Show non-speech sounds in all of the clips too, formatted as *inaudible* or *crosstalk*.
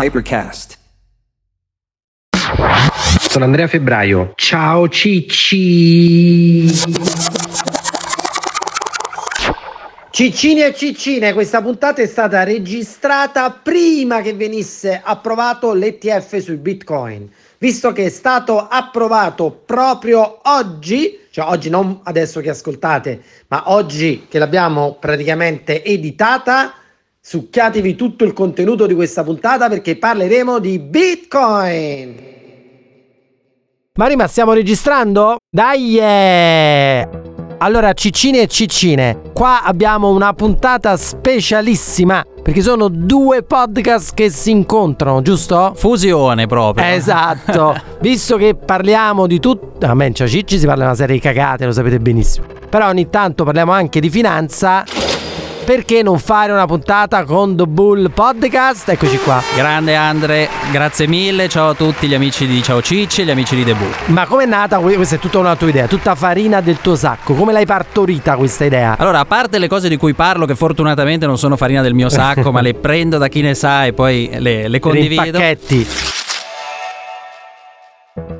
Hypercast. Sono Andrea Febbraio. Ciao Cicci. Ciccini e ciccine, questa puntata è stata registrata prima che venisse approvato l'ETF sui bitcoin, visto che è stato approvato proprio oggi, cioè oggi non adesso che ascoltate, ma oggi che l'abbiamo praticamente editata, succhiatevi tutto il contenuto di questa puntata perché parleremo di bitcoin. Mari, ma stiamo registrando? Dai! Yeah! Allora, ciccine e ciccine, qua abbiamo una puntata specialissima perché sono due podcast che si incontrano, giusto? Fusione proprio. Esatto. *laughs* Visto che parliamo di tutto, a me Cicci si parla di una serie di cagate, lo sapete benissimo. Però ogni tanto parliamo anche di finanza. Perché non fare una puntata con The Bull Podcast? Eccoci qua. Grande Andre, grazie mille. Ciao a tutti gli amici di Ciao Cicci e gli amici di The Bull. Ma com'è nata? Questa è tutta una tua idea, tutta farina del tuo sacco. Come l'hai partorita questa idea? Allora, a parte le cose di cui parlo, che fortunatamente non sono farina del mio sacco, *laughs* ma le prendo da chi ne sa e poi le, le condivido. Pacchetti.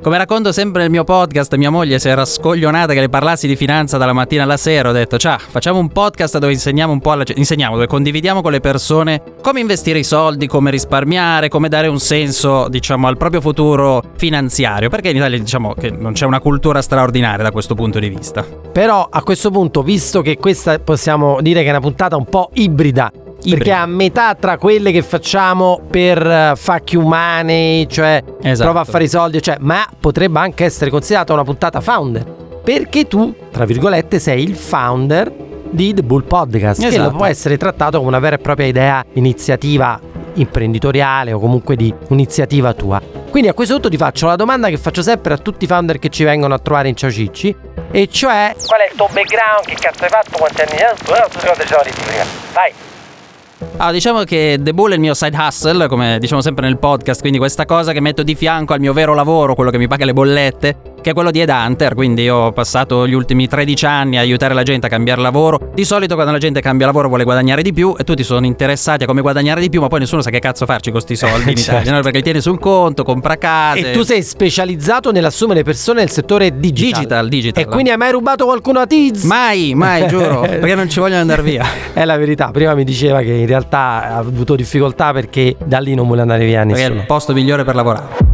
Come racconto sempre nel mio podcast, mia moglie si era scoglionata che le parlassi di finanza dalla mattina alla sera. Ho detto, ciao, facciamo un podcast dove insegniamo un po' alla insegniamo, dove condividiamo con le persone come investire i soldi, come risparmiare, come dare un senso, diciamo, al proprio futuro finanziario. Perché in Italia diciamo che non c'è una cultura straordinaria da questo punto di vista. Però a questo punto, visto che questa possiamo dire che è una puntata un po' ibrida, Ibrida. perché è a metà tra quelle che facciamo per uh, fuck you money, cioè Esatto. prova a fare i soldi, cioè, ma potrebbe anche essere considerata una puntata founder. Perché tu, tra virgolette, sei il founder di The Bull Podcast, che Esatto. lo può essere trattato come una vera e propria idea, iniziativa imprenditoriale o comunque di un'iniziativa tua. Quindi a questo punto ti faccio la domanda che faccio sempre a tutti i founder che ci vengono a trovare in Ciao Cicci, e cioè Qual è il tuo background? Che cazzo hai fatto? Quanti anni hai? Eh, tu ricordi già di prima. Vai. Ah, diciamo che The Bull è il mio side hustle, come diciamo sempre nel podcast, quindi questa cosa che metto di fianco al mio vero lavoro, quello che mi paga le bollette, che è quello di Headhunter, quindi io ho passato gli ultimi 13 anni a aiutare la gente a cambiare lavoro. Di solito quando la gente cambia lavoro vuole guadagnare di più e tutti sono interessati a come guadagnare di più, ma poi nessuno sa che cazzo farci con questi soldi *laughs* in Certo. Italia, no? perché li tieni sul conto, compra case. E tu sei specializzato nell'assumere persone nel settore digital. Digital, digital. E quindi hai mai rubato qualcuno a Tiz? Mai, mai, giuro, *laughs* perché non ci vogliono andare via. È la verità. Prima mi diceva che in realtà ha avuto difficoltà perché da lì non vuole andare via Perché è nessuno. il posto migliore per lavorare.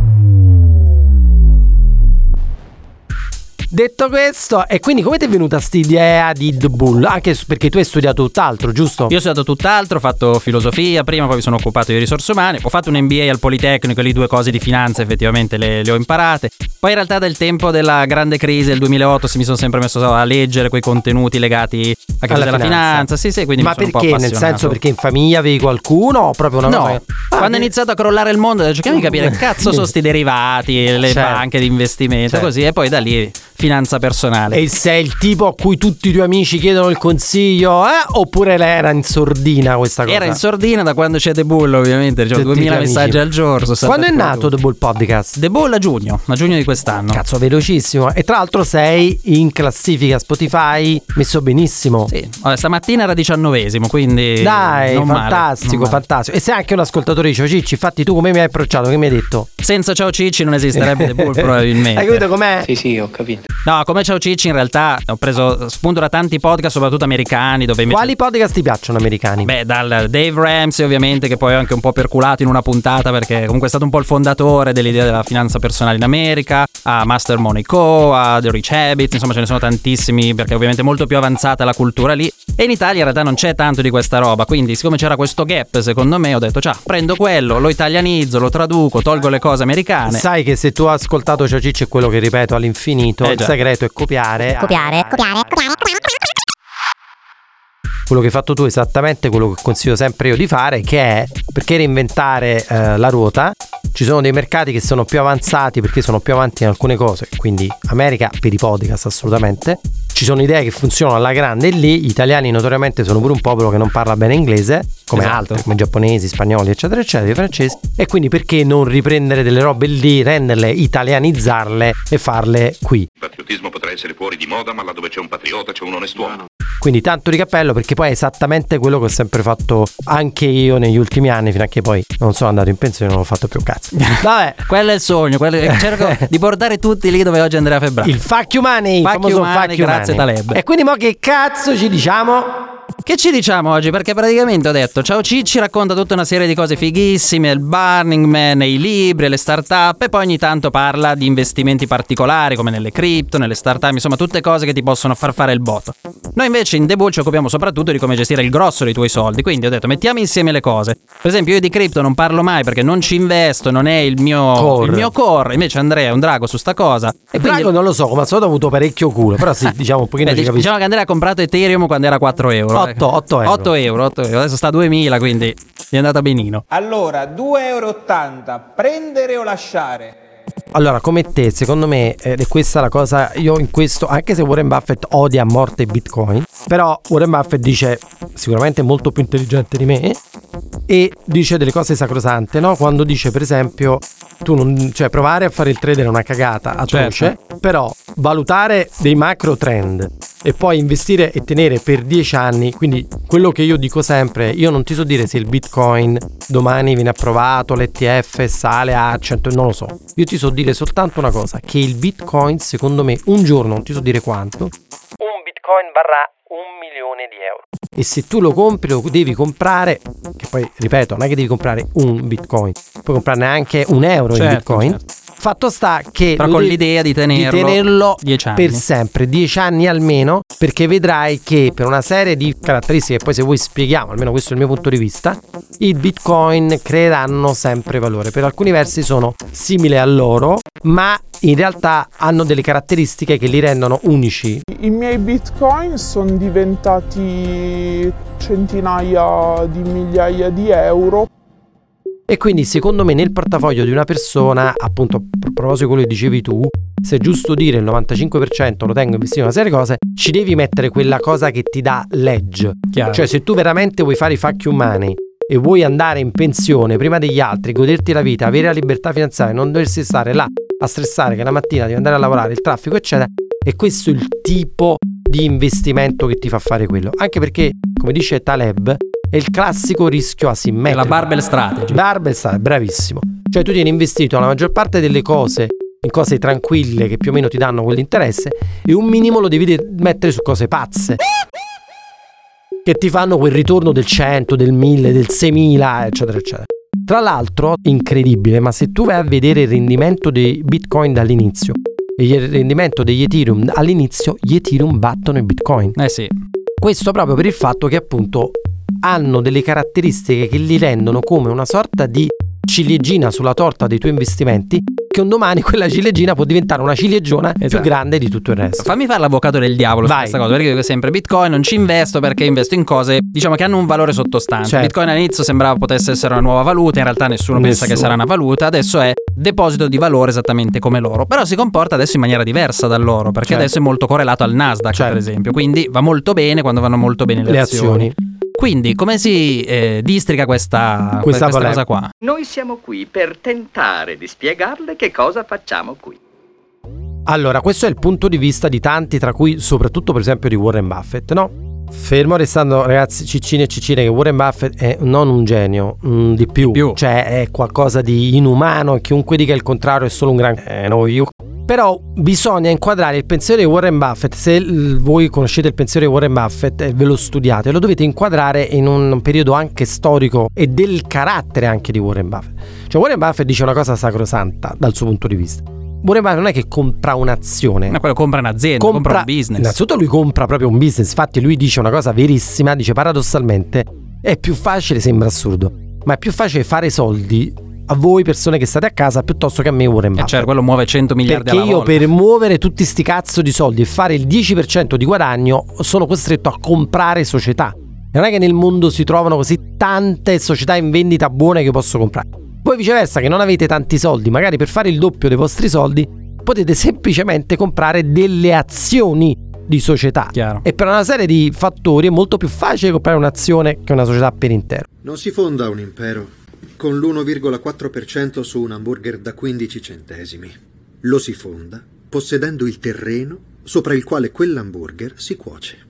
Detto questo, e quindi come ti è venuta quest'idea di The Bull? Anche perché tu hai studiato tutt'altro, giusto? Io ho studiato tutt'altro, ho fatto filosofia prima, poi mi sono occupato di risorse umane, ho fatto un MBA al Politecnico e lì due cose di finanza effettivamente le, le ho imparate. Poi in realtà dal tempo della grande crisi del 2008 mi sono sempre messo a leggere quei contenuti legati a Alla della finanza. finanza. Sì, sì, quindi Ma mi sono un po' perché? Nel senso perché in famiglia avevi qualcuno o proprio una No, cosa Ah, quando è iniziato a crollare il mondo, cerchiamo di capire che *laughs* cazzo sono sti derivati, le Certo. banche di investimento, Certo. così, e poi da lì finanza personale. E sei il tipo a cui tutti i tuoi amici chiedono il consiglio, eh? Oppure lei era in sordina questa cosa? Era in sordina da quando c'è The Bull, ovviamente, i 2000 tuoi messaggi amici. al giorno. Quando è nato The Bull Podcast? The Bull a giugno, a giugno di quest'anno. Cazzo, velocissimo. E tra l'altro sei in classifica Spotify messo benissimo. Sì, vabbè, stamattina era diciannovesimo, quindi Dai, male, fantastico, male. fantastico. E sei anche un ascoltatore di Ciao Cicci. Infatti, tu come mi hai approcciato? Che mi hai detto? Senza Ciao Cicci non esisterebbe *laughs* The Bull probabilmente. Hai capito com'è? Sì, sì, ho capito. No, come Ciao Cicci in realtà ho preso spunto da tanti podcast, soprattutto americani, dove invece... Quali podcast ti piacciono americani? Beh, dal Dave Ramsey ovviamente, che poi ho anche un po' perculato in una puntata perché comunque è stato un po' il fondatore dell'idea della finanza personale in America, a Master Money Co, a The Rich Habits, insomma ce ne sono tantissimi perché ovviamente è molto più avanzata la cultura lì. E in Italia in realtà non c'è tanto di questa roba, quindi siccome c'era questo gap secondo me ho detto, ciao, prendo quello, lo italianizzo, lo traduco, tolgo le cose americane. Sai che se tu hai ascoltato Ciao Cicci è quello che ripeto all'infinito, Eh il segreto è copiare. copiare, copiare, copiare, quello che hai fatto tu è esattamente quello che consiglio sempre io di fare, che è perché reinventare eh, la ruota. Ci sono dei mercati che sono più avanzati perché sono più avanti in alcune cose, quindi America per i podcast assolutamente. Ci sono idee che funzionano alla grande e lì gli italiani notoriamente sono pure un popolo che non parla bene inglese, come Esatto. altri, come giapponesi, spagnoli, eccetera, eccetera, i francesi. E quindi perché non riprendere delle robe lì, renderle, italianizzarle e farle qui? Il patriottismo potrà essere fuori di moda, ma laddove c'è un patriota c'è un onest'uomo. Quindi tanto di cappello perché poi è esattamente quello che ho sempre fatto anche io negli ultimi anni, fino a che poi non sono andato in pensione e non ho fatto più cazzo. *laughs* Vabbè, Quello è il sogno, quello è- cerco *laughs* di portare tutti lì dove oggi Andrea Febbraio. il fuck you money, il Fuck famoso you money, fuck you grazie money. Taleb. E quindi mo che cazzo ci diciamo? Che ci diciamo oggi? Perché praticamente ho detto Ciao Cicci racconta tutta una serie di cose fighissime, il Burning Man, i libri, le start-up e poi ogni tanto parla di investimenti particolari come nelle cripto, nelle start-up, insomma tutte cose che ti possono far fare il botto. Noi invece in The Bull ci occupiamo soprattutto di come gestire il grosso dei tuoi soldi, quindi ho detto mettiamo insieme le cose. Per esempio io di cripto non parlo mai perché non ci investo, non è il mio Core. il mio core, invece Andrea è un drago su sta cosa. E quindi Drago non lo so, come al solito ho avuto parecchio culo, però sì, *laughs* diciamo un pochino Beh, diciamo che Andrea ha comprato Ethereum quando era 4 euro. 8, 8 euro. 8 euro, 8 euro. Adesso sta a 2000, quindi è andata benino. Allora, 2,80 euro, prendere o lasciare? Allora, come te, secondo me, ed è questa la cosa, io in questo, anche se Warren Buffett odia a morte Bitcoin, però Warren Buffett dice sicuramente molto più intelligente di me e dice delle cose sacrosante, no? Quando dice, per esempio, tu non, cioè provare a fare il trader è una cagata atroce, però valutare dei macro trend e poi investire e tenere per 10 anni, quindi quello che io dico sempre, io non ti so dire se il Bitcoin domani viene approvato, l'ETF sale a 100, non lo so. Io ti so dire soltanto una cosa, che il Bitcoin secondo me un giorno, non ti so dire quanto, Un bitcoin varrà un milione di euro. e se tu lo compri lo devi comprare, che poi ripeto, non è che devi comprare un Bitcoin, puoi comprarne anche un euro in Certo, Bitcoin. certo. Fatto sta che Però con l'idea di tenerlo tenerlo 10 anni. per sempre, 10 anni almeno, perché vedrai che per una serie di caratteristiche, poi se voi spieghiamo, almeno questo è il mio punto di vista, i bitcoin creeranno sempre valore. Per alcuni versi sono simili a loro, ma in realtà hanno delle caratteristiche che li rendono unici. I miei bitcoin sono diventati centinaia di migliaia di euro. E quindi secondo me nel portafoglio di una persona, appunto a proposito di quello che dicevi tu, se è giusto dire il 95% lo tengo investito in una serie di cose, ci devi mettere quella cosa che ti dà l'edge. Chiaro. Cioè se tu veramente vuoi fare i fuck you money e vuoi andare in pensione prima degli altri, goderti la vita, avere la libertà finanziaria, non doversi stare là a stressare che la mattina devi andare a lavorare, il traffico eccetera, e questo è il tipo di investimento che ti fa fare quello. Anche perché, come dice Taleb, è il classico rischio È asimmetrico. la barbell strategy. Barbell sta, bravissimo. Cioè tu tieni investito la maggior parte delle cose in cose tranquille che più o meno ti danno quell'interesse e un minimo lo devi de- mettere su cose pazze. Che ti fanno quel ritorno del 100, del 1000, del 6000, eccetera, eccetera. Tra l'altro, incredibile, ma se tu vai a vedere il rendimento dei Bitcoin dall'inizio e il rendimento degli Ethereum all'inizio, gli Ethereum battono i Bitcoin. Eh sì. Questo proprio per il fatto che appunto hanno delle caratteristiche che li rendono come una sorta di ciliegina sulla torta dei tuoi investimenti che un domani quella ciliegina può diventare una ciliegiona più Esatto. grande di tutto il resto. Fammi fare l'avvocato del diavolo su Vai. questa cosa, perché io dico sempre Bitcoin non ci investo perché investo in cose, diciamo che hanno un valore sottostante. Certo. Bitcoin all'inizio sembrava potesse essere una nuova valuta, in realtà nessuno, pensa che Nessuno. sarà una valuta, adesso è deposito di valore esattamente come loro, però si comporta adesso in maniera diversa da loro, perché Certo. adesso è molto correlato al Nasdaq, Certo. per esempio, quindi va molto bene quando vanno molto bene le, Le azioni. Quindi come si eh, districa questa, Questa questa cosa qua? Noi siamo qui per tentare di spiegarle che cosa facciamo qui. Allora, questo è il punto di vista di tanti, tra cui soprattutto per esempio di Warren Buffett, no? Fermo restando, ragazzi, ciccine e ciccine, che Warren Buffett è non un genio, mm, di più. Più. Cioè è qualcosa di inumano e chiunque dica il contrario è solo un gran... Eh, no, io... Però bisogna inquadrare il pensiero di Warren Buffett, se voi conoscete il pensiero di Warren Buffett e ve lo studiate, lo dovete inquadrare in un periodo anche storico e del carattere anche di Warren Buffett. Cioè Warren Buffett dice una cosa sacrosanta dal suo punto di vista. Warren Buffett non è che compra un'azione, No, quello compra un'azienda, compra, un business. Innanzitutto lui compra proprio un business, infatti lui dice una cosa verissima, dice paradossalmente è più facile, sembra assurdo, ma è più facile fare soldi a voi persone che state a casa piuttosto che a me Warren Eh, Buffett. cioè, quello muove 100 miliardi Perché alla io volta. per muovere tutti sti cazzo di soldi e fare il 10% di guadagno sono costretto a comprare società. E non è che nel mondo si trovano così tante società in vendita buone che posso comprare. Voi viceversa che non avete tanti soldi, magari per fare il doppio dei vostri soldi, potete semplicemente comprare delle azioni di società. Chiaro. E per una serie di fattori è molto più facile comprare un'azione che una società per intero. Non si fonda un impero con l'1,4% su un hamburger da 15 centesimi. Lo si fonda possedendo il terreno sopra il quale quell'hamburger si cuoce.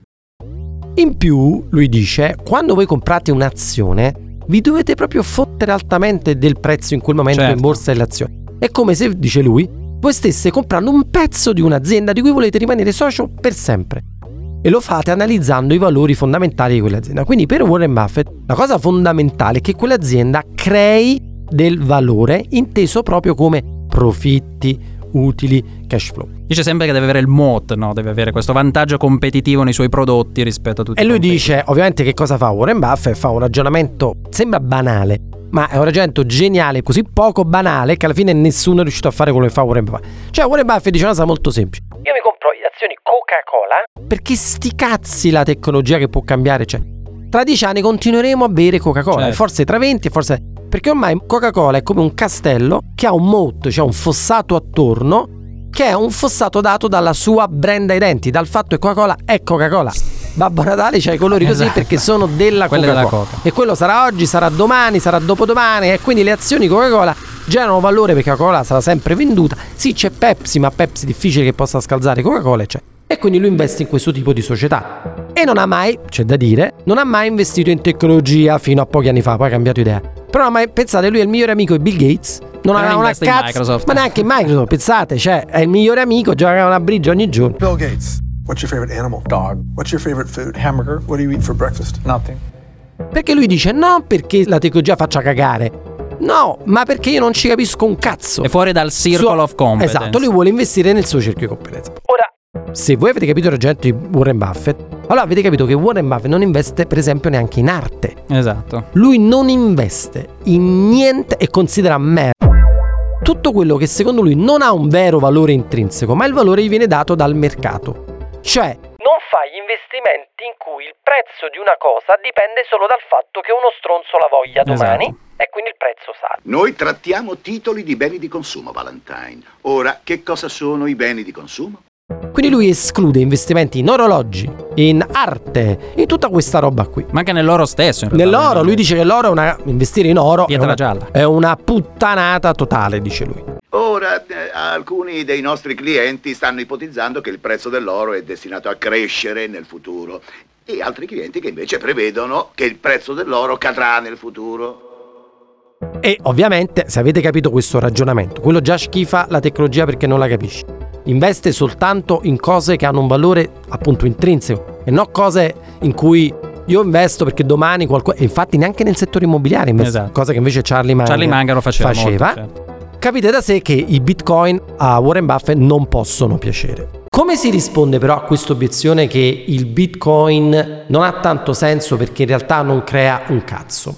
In più, lui dice, quando voi comprate un'azione, vi dovete proprio fottere altamente del prezzo in quel momento Certo. in borsa dell'azione. È come se, dice lui, voi stesse comprando un pezzo di un'azienda di cui volete rimanere socio per sempre. E lo fate analizzando i valori fondamentali di quell'azienda. Quindi per Warren Buffett la cosa fondamentale è che quell'azienda crei del valore inteso proprio come profitti, utili, cash flow. Dice sempre che deve avere il moat, no? Deve avere questo vantaggio competitivo nei suoi prodotti rispetto a tutti E lui dice, ovviamente, che cosa fa Warren Buffett? Fa un ragionamento, sembra banale, ma è un ragionamento geniale, così poco banale, che alla fine nessuno è riuscito a fare quello che fa Warren Buffett. Cioè, Warren Buffett dice una cosa molto semplice. Io mi compro le azioni Coca-Cola Perché sti cazzi la tecnologia che può cambiare c'è. Tra dieci anni continueremo a bere Coca-Cola, Certo. forse tra 20 e forse... Perché ormai Coca-Cola è come un castello che ha un moat, cioè un fossato attorno, che è un fossato dato dalla sua brand identity, dal fatto che Coca-Cola è Coca-Cola. Babbo Natale c'ha i colori così Esatto. perché sono della Coca-Cola. della Coca. E quello sarà oggi, sarà domani, sarà dopodomani e quindi le azioni Coca-Cola generano valore perché Coca-Cola sarà sempre venduta. Sì, c'è Pepsi, ma Pepsi è difficile che possa scalzare Coca-Cola, eccetera. E quindi lui investe in questo tipo di società. E non ha mai, c'è da dire, non ha mai investito in tecnologia fino a pochi anni fa, poi ha cambiato idea. Però non ha mai, pensate, lui è il migliore amico di Bill Gates. Non aveva una cazzo, Microsoft. ma neanche in Microsoft, pensate, cioè è il migliore amico, gioca a una bridge ogni giorno. Bill Gates. What's your favorite animal? Dog. What's your favorite food? Hamburger. What do you eat for breakfast? Nothing. Perché lui dice non perché la tecnologia faccia cagare. No, ma perché io non ci capisco un cazzo. È fuori dal circle Suo- of competence. Esatto, lui vuole investire nel suo cerchio di competenza. Ora, Se voi avete capito il ragionamento di Warren Buffett, allora avete capito che Warren Buffett non investe per esempio neanche in arte. Esatto. Lui non investe in niente e considera merda tutto quello che secondo lui non ha un vero valore intrinseco, ma il valore gli viene dato dal mercato. Cioè, non fai investimenti in cui il prezzo di una cosa dipende solo dal fatto che uno stronzo la voglia domani Esatto. e quindi il prezzo sale. Noi trattiamo titoli di beni di consumo, Valentine. Ora, che cosa sono i beni di consumo? quindi lui esclude investimenti in orologi, in arte, in tutta questa roba qui. Ma anche nell'oro stesso. In realtà. Nell'oro, lui dice che l'oro è una. investire in oro Pietra è una, gialla. È una puttanata totale, dice lui. Ora, eh, alcuni dei nostri clienti stanno ipotizzando che il prezzo dell'oro è destinato a crescere nel futuro e altri clienti che invece prevedono che il prezzo dell'oro cadrà nel futuro. E ovviamente, se avete capito questo ragionamento, quello già schifa la tecnologia perché non la capisce. Investe soltanto in cose che hanno un valore appunto intrinseco e non cose in cui io investo perché domani qualcuno. E infatti neanche nel settore immobiliare investo, Esatto. cosa che invece Charlie Munger, Charlie Munger lo faceva. molto, certo. Capite da sé che i bitcoin a Warren Buffett non possono piacere. Come si risponde però a questa obiezione che il bitcoin non ha tanto senso perché in realtà non crea un cazzo?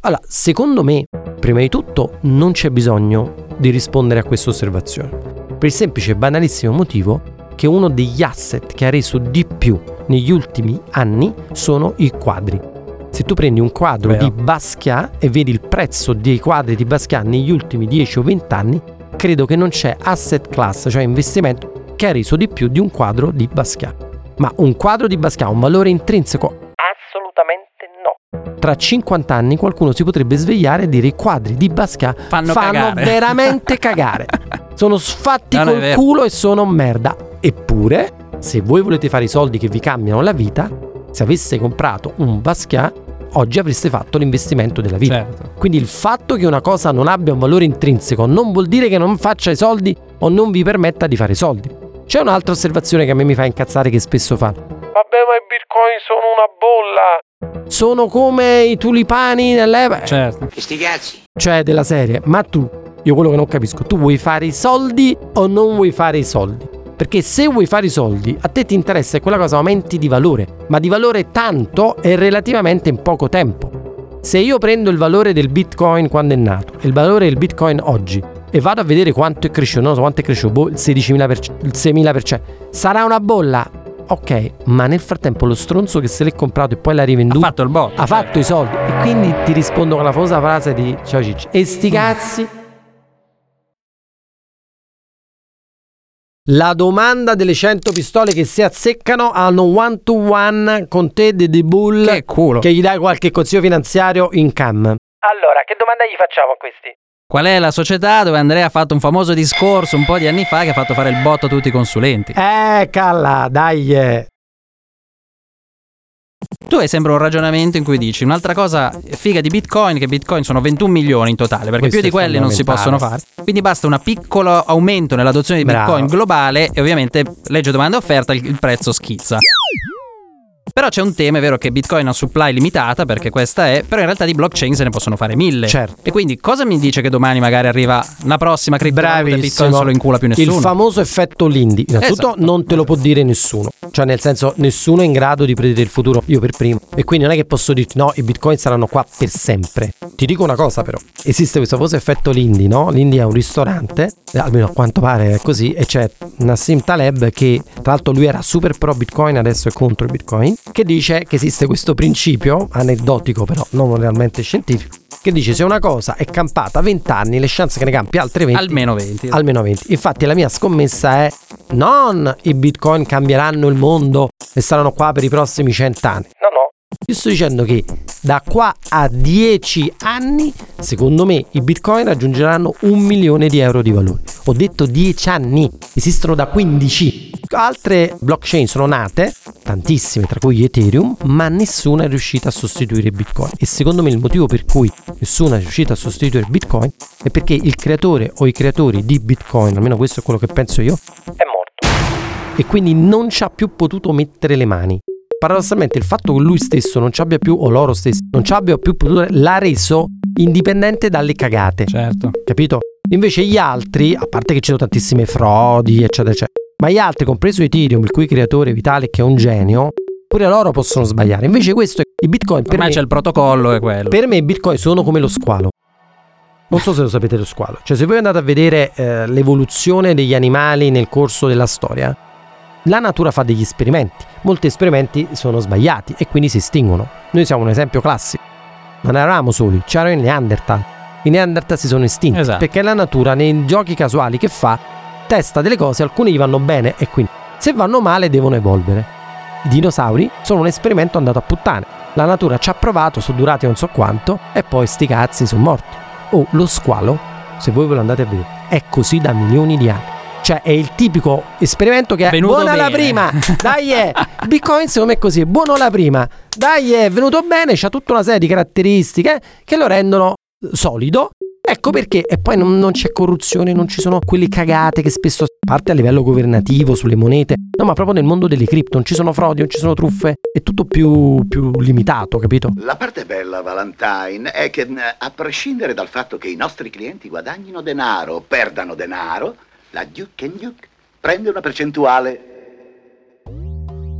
Allora, secondo me, prima di tutto, non c'è bisogno di rispondere a questa osservazione. Per il semplice e banalissimo motivo che uno degli asset che ha reso di più negli ultimi anni sono i quadri. Se tu prendi un quadro Vero. di Basquiat e vedi il prezzo dei quadri di Basquiat negli ultimi 10 o 20 anni, credo che non c'è asset class, cioè investimento, che ha reso di più di un quadro di Basquiat. Ma un quadro di Basquiat ha un valore intrinseco Assolutamente no. tra 50 anni qualcuno si potrebbe svegliare e dire i quadri di Basquiat Fanno fanno, cagare." veramente *laughs* cagare. Sono sfatti No, no, è col culo e sono merda. Eppure, se voi volete fare i soldi che vi cambiano la vita, se aveste comprato un Basquiat, oggi avreste fatto l'investimento della vita. Certo. Quindi il fatto che una cosa non abbia un valore intrinseco non vuol dire che non faccia i soldi o non vi permetta di fare i soldi. C'è un'altra osservazione che a me mi fa incazzare che spesso fanno. Vabbè, ma i bitcoin sono una bolla. Sono come i tulipani nell'epoca. Certo. Sti cazzi. Cioè della serie, ma tu, io quello che non capisco, tu vuoi fare i soldi o non vuoi fare i soldi? Perché se vuoi fare i soldi, a te ti interessa che quella cosa aumenti di valore, ma di valore tanto e relativamente in poco tempo. Se io prendo il valore del bitcoin quando è nato e il valore del bitcoin oggi e vado a vedere quanto è cresciuto, non so quanto è cresciuto, boh, il 16.000%, il 6.000%, sarà una bolla? Ok, ma nel frattempo lo stronzo che se l'è comprato e poi l'ha Ha rivenduto fatto il botto. ha fatto i soldi e quindi ti rispondo con la famosa frase di ciao Cicci e sti cazzi la domanda delle 100 pistole che si azzeccano hanno one to one con te di The Bull Che culo. che gli dai qualche consiglio finanziario in cam Allora, che domanda gli facciamo a questi? Qual è la società dove Andrea ha fatto un famoso discorso un po' di anni fa che ha fatto fare il botto a tutti i consulenti? eh calla dai eh. Tu hai sempre un ragionamento in cui dici un'altra cosa figa di Bitcoin, che Bitcoin sono 21 milioni in totale, perché Questo più di quelli non si possono fare. Quindi basta un piccolo aumento nell'adozione di Bravo. Bitcoin globale e ovviamente legge domanda e offerta, il prezzo schizza. Però c'è un tema, è vero che Bitcoin ha supply limitata, perché questa è, però in realtà di blockchain se ne possono fare mille. Certo. E quindi cosa mi dice che domani magari arriva una prossima criptovaluta e Bitcoin solo incula più nessuno? Il famoso effetto Lindy. Innanzitutto Esatto. non te lo può dire nessuno. Cioè nel senso nessuno è in grado di predire il futuro, io per primo. E quindi non è che posso dirti no, i bitcoin saranno qua per sempre. Ti dico una cosa però. Esiste questo famoso effetto Lindy, no? Lindy è un ristorante, eh, almeno a quanto pare è così, e c'è Nassim Taleb che tra l'altro lui era super pro bitcoin, adesso è contro il bitcoin, che dice che esiste questo principio, aneddotico però, non realmente scientifico, che dice se una cosa è campata 20 anni, le chance che ne campi altre 20 Almeno 20. almeno 20. Infatti la mia scommessa è non i bitcoin cambieranno il mondo e saranno qua per i prossimi 100 anni. Io sto dicendo che da qua a 10 anni, secondo me, i bitcoin raggiungeranno un milione di euro di valore. Ho detto 10 anni, esistono da 15. Altre blockchain sono nate, tantissime, tra cui Ethereum, ma nessuna è riuscita a sostituire Bitcoin. E secondo me il motivo per cui nessuna è riuscita a sostituire Bitcoin è perché il creatore o i creatori di Bitcoin, almeno questo è quello che penso io, È morto. e quindi non ci ha più potuto mettere le mani. Paradossalmente il fatto che lui stesso non ci abbia più, o loro stessi, non ci abbia più potuto, l'ha reso indipendente dalle cagate. Certo. Capito? Invece gli altri, a parte che ci sono tantissime frodi, eccetera, eccetera, ma gli altri, compreso Ethereum, il cui creatore Vitalik che è un genio, pure loro possono sbagliare. Invece questo, i bitcoin, per Ormai me, c'è il protocollo e quello. per me i bitcoin sono come lo squalo. Non so se lo sapete lo squalo. Cioè se voi andate a vedere eh, l'evoluzione degli animali nel corso della storia, la natura fa degli esperimenti. Molti esperimenti sono sbagliati e quindi si estinguono. Noi siamo un esempio classico. Non eravamo soli, c'erano i Neanderthal. I Neanderthal si sono estinti Esatto. perché la natura nei giochi casuali che fa testa delle cose, alcune gli vanno bene e quindi se vanno male devono evolvere. I dinosauri sono un esperimento andato a puttane. La natura ci ha provato, sono durati non so quanto e poi sti cazzi sono morti. Oh, lo squalo, se voi ve lo andate a vedere, è così da milioni di anni. Cioè è il tipico esperimento che è Venuto buona la bene. prima, dai è. Bitcoin secondo me è così, buono la prima, dai è venuto bene, c'ha tutta una serie di caratteristiche che lo rendono solido. Ecco perché, e poi non, non c'è corruzione, non ci sono quelle cagate che spesso parte a livello governativo sulle monete, no ma proprio nel mondo delle cripto, non ci sono frodi, non ci sono truffe, è tutto più, più limitato, capito? La parte bella, Valentine, è che a prescindere dal fatto che i nostri clienti guadagnino denaro o perdano denaro, la Duke Duke prende una percentuale.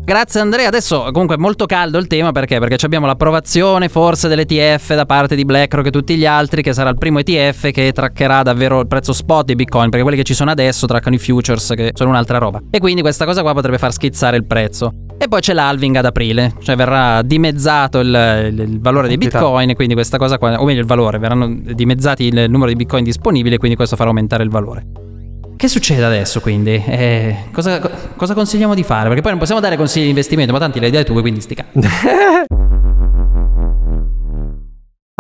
Grazie Andrea, adesso comunque è molto caldo il tema perché? Perché ci abbiamo l'approvazione forse dell'ETF da parte di BlackRock e tutti gli altri che sarà il primo ETF che traccherà davvero il prezzo spot di Bitcoin perché quelli che ci sono adesso traccano i futures che sono un'altra roba e quindi questa cosa qua potrebbe far schizzare il prezzo. E poi c'è l'halving ad aprile, cioè verrà dimezzato il, il- il valore dei Quantità. Bitcoin e quindi questa cosa qua, o meglio il valore, verranno dimezzati il numero di Bitcoin disponibili e quindi questo farà aumentare il valore. Che succede adesso quindi? Eh, cosa, co- cosa consigliamo di fare? Perché poi non possiamo dare consigli di investimento, ma tanti le idee tue, quindi sti cazzi. *laughs*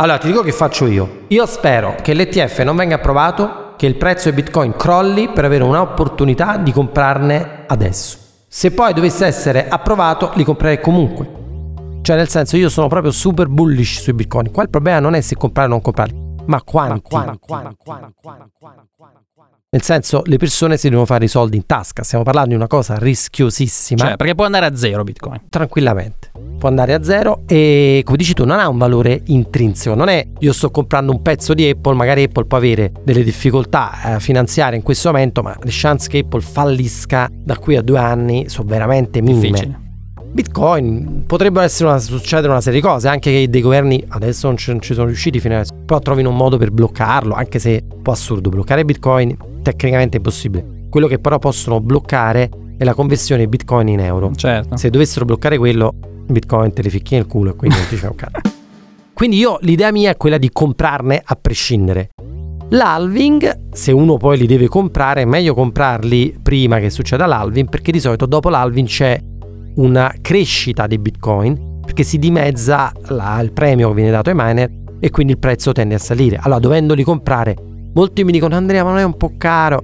Allora, ti dico che faccio io. Io spero che l'ETF non venga approvato, che il prezzo di Bitcoin crolli per avere un'opportunità di comprarne adesso. Se poi dovesse essere approvato, li comprerei comunque. Cioè, nel senso, io sono proprio super bullish sui Bitcoin. Qua il problema non è se comprare o non comprarli, ma quanti. Nel senso, le persone si devono fare i soldi in tasca. Stiamo parlando di una cosa rischiosissima Cioè, perché può andare a zero Bitcoin. tranquillamente. Può andare a zero e come dici tu non ha un valore intrinseco, non è io sto comprando un pezzo di Apple, magari Apple può avere delle difficoltà eh, finanziarie in questo momento, ma le chance che Apple fallisca da qui a due anni sono veramente minime. Difficile. Bitcoin potrebbero una, succedere una serie di cose, anche che dei governi adesso non ci, non ci sono riusciti fino adesso, però trovino un modo per bloccarlo, anche se è un po' assurdo bloccare Bitcoin, tecnicamente è impossibile. Quello che però possono bloccare è la conversione di Bitcoin in euro. Certo. Se dovessero bloccare quello, Bitcoin te li ficchi nel culo e quindi non ti fai un cazzo. *laughs* Quindi io l'idea mia è quella di comprarne a prescindere. L'halving, se uno poi li deve comprare, è meglio comprarli prima che succeda l'halving, perché di solito dopo l'halving c'è una crescita dei bitcoin, perché si dimezza la- il premio che viene dato ai miner e quindi il prezzo tende a salire. Allora, dovendoli comprare, molti mi dicono Andrea, ma non è un po' caro?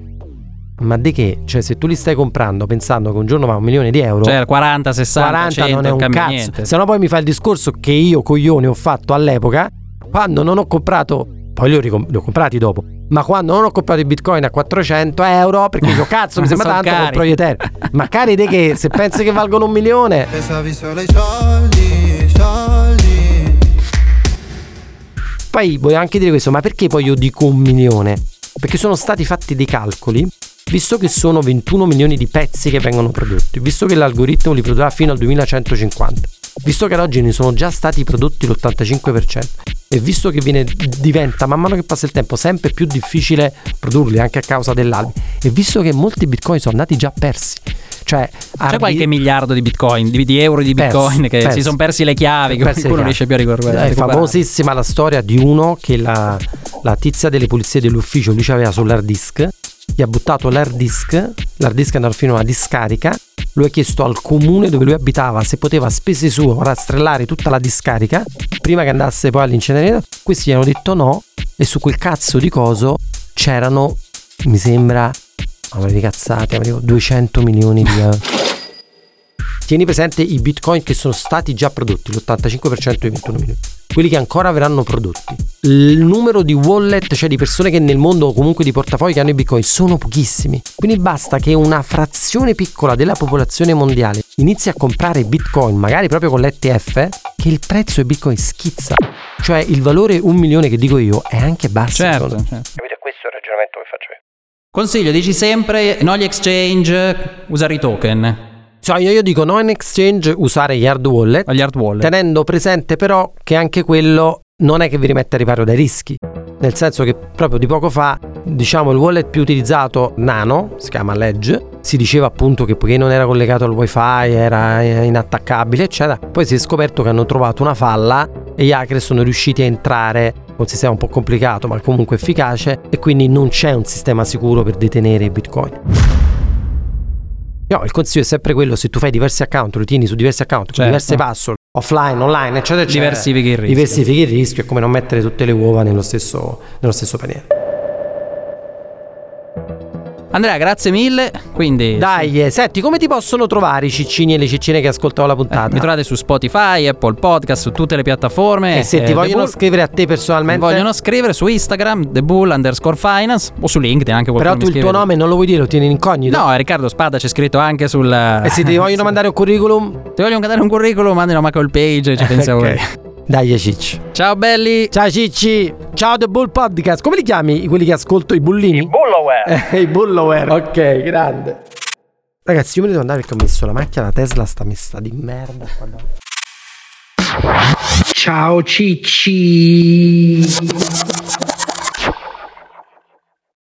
Ma di che? Cioè, se tu li stai comprando pensando che un giorno va un milione di euro, Cioè 40, 60, 40 100, non è un cazzo. niente. Se no, poi mi fa il discorso che io, coglione, ho fatto all'epoca quando non ho comprato. Poi li ho, ricom- li ho comprati dopo. Ma quando non ho comprato i bitcoin a 400 euro, perché dico cazzo, mi *laughs* sembra tanto, cari. compro gli Ethereum. Ma cari di che? Se pensi che valgono un milione, Poi voglio anche dire questo, ma perché poi io dico un milione? Perché sono stati fatti dei calcoli, visto che sono 21 milioni di pezzi che vengono prodotti, visto che l'algoritmo li produrrà fino al 2150, visto che ad oggi ne sono già stati prodotti l'85%, e visto che viene, diventa man mano che passa il tempo sempre più difficile produrli anche a causa dell'albi, e visto che molti bitcoin sono andati già persi, cioè C'è arbi- qualche miliardo di bitcoin, di, di euro di bitcoin che persi. si sono persi le chiavi, che qualcuno chiavi. riesce più a ricordare. È recuperare. famosissima la storia di uno che la, la tizia delle pulizie dell'ufficio lui aveva sull'hard disk, gli ha buttato l'hard disk, l'hard disk è andato fino a una discarica, lui ha chiesto al comune dove lui abitava se poteva a spese sue rastrellare tutta la discarica prima che andasse poi all'inceneritore, questi gli hanno detto no e su quel cazzo di coso c'erano, mi sembra, ma di cazzate, ma dico 200 milioni di euro. Tieni presente i bitcoin che sono stati già prodotti, l'85% dei 21 milioni. Quelli che ancora verranno prodotti. Il numero di wallet, cioè di persone che nel mondo o comunque di portafogli che hanno i bitcoin, sono pochissimi. Quindi basta che una frazione piccola della popolazione mondiale inizi a comprare bitcoin, magari proprio con l'ETF, che il prezzo dei bitcoin schizza. Cioè il valore un milione che dico io è anche basso. Certo, certo. Capite? Questo è il ragionamento che faccio io. Consiglio, dici sempre no agli exchange, usare i token. Cioè io, io dico no in exchange usare gli hard wallet, Gli hard wallet. tenendo presente però che anche quello non è che vi rimette a riparo dai rischi. Nel senso che proprio di poco fa, diciamo, il wallet più utilizzato, Nano, si chiama Ledge, si diceva appunto che poiché non era collegato al wifi era eh, inattaccabile, eccetera. Poi si è scoperto che hanno trovato una falla e gli hacker sono riusciti a entrare un sistema un po' complicato ma comunque efficace e quindi non c'è un sistema sicuro per detenere i bitcoin. No, il consiglio è sempre quello, se tu fai diversi account, lo tieni su diversi account, con Certo. diverse password, offline, online, eccetera, eccetera. Diversifichi il rischio. Diversifichi il rischio, è come non mettere tutte le uova nello stesso, nello stesso paniere. Andrea, grazie mille. Quindi Dai, eh, senti, come ti possono trovare i ciccini e le ciccine che ascoltano la puntata? mi trovate su Spotify, Apple Podcast, su tutte le piattaforme. e se Eh, ti The vogliono Bull- scrivere a te personalmente, vogliono scrivere su Instagram, The Bull underscore finance o su LinkedIn anche però tu il tuo nome non lo vuoi dire, lo tieni in incognito? No, Riccardo Spada c'è scritto anche sul. E se ti vogliono *laughs* mandare un curriculum? Ti vogliono mandare un curriculum, mandino una call page, ci pensiamo *laughs* Ok. Dai, Cicci. Ciao belli. Ciao Cicci. Ciao The Bull Podcast. Come li chiami quelli che ascolto i bullini? Bulloware. Eh, *laughs* i Bullover. Ok, grande. Ragazzi, io me ne devo andare perché ho messo la macchina, la Tesla sta messa di merda qua davanti. Ciao Cicci.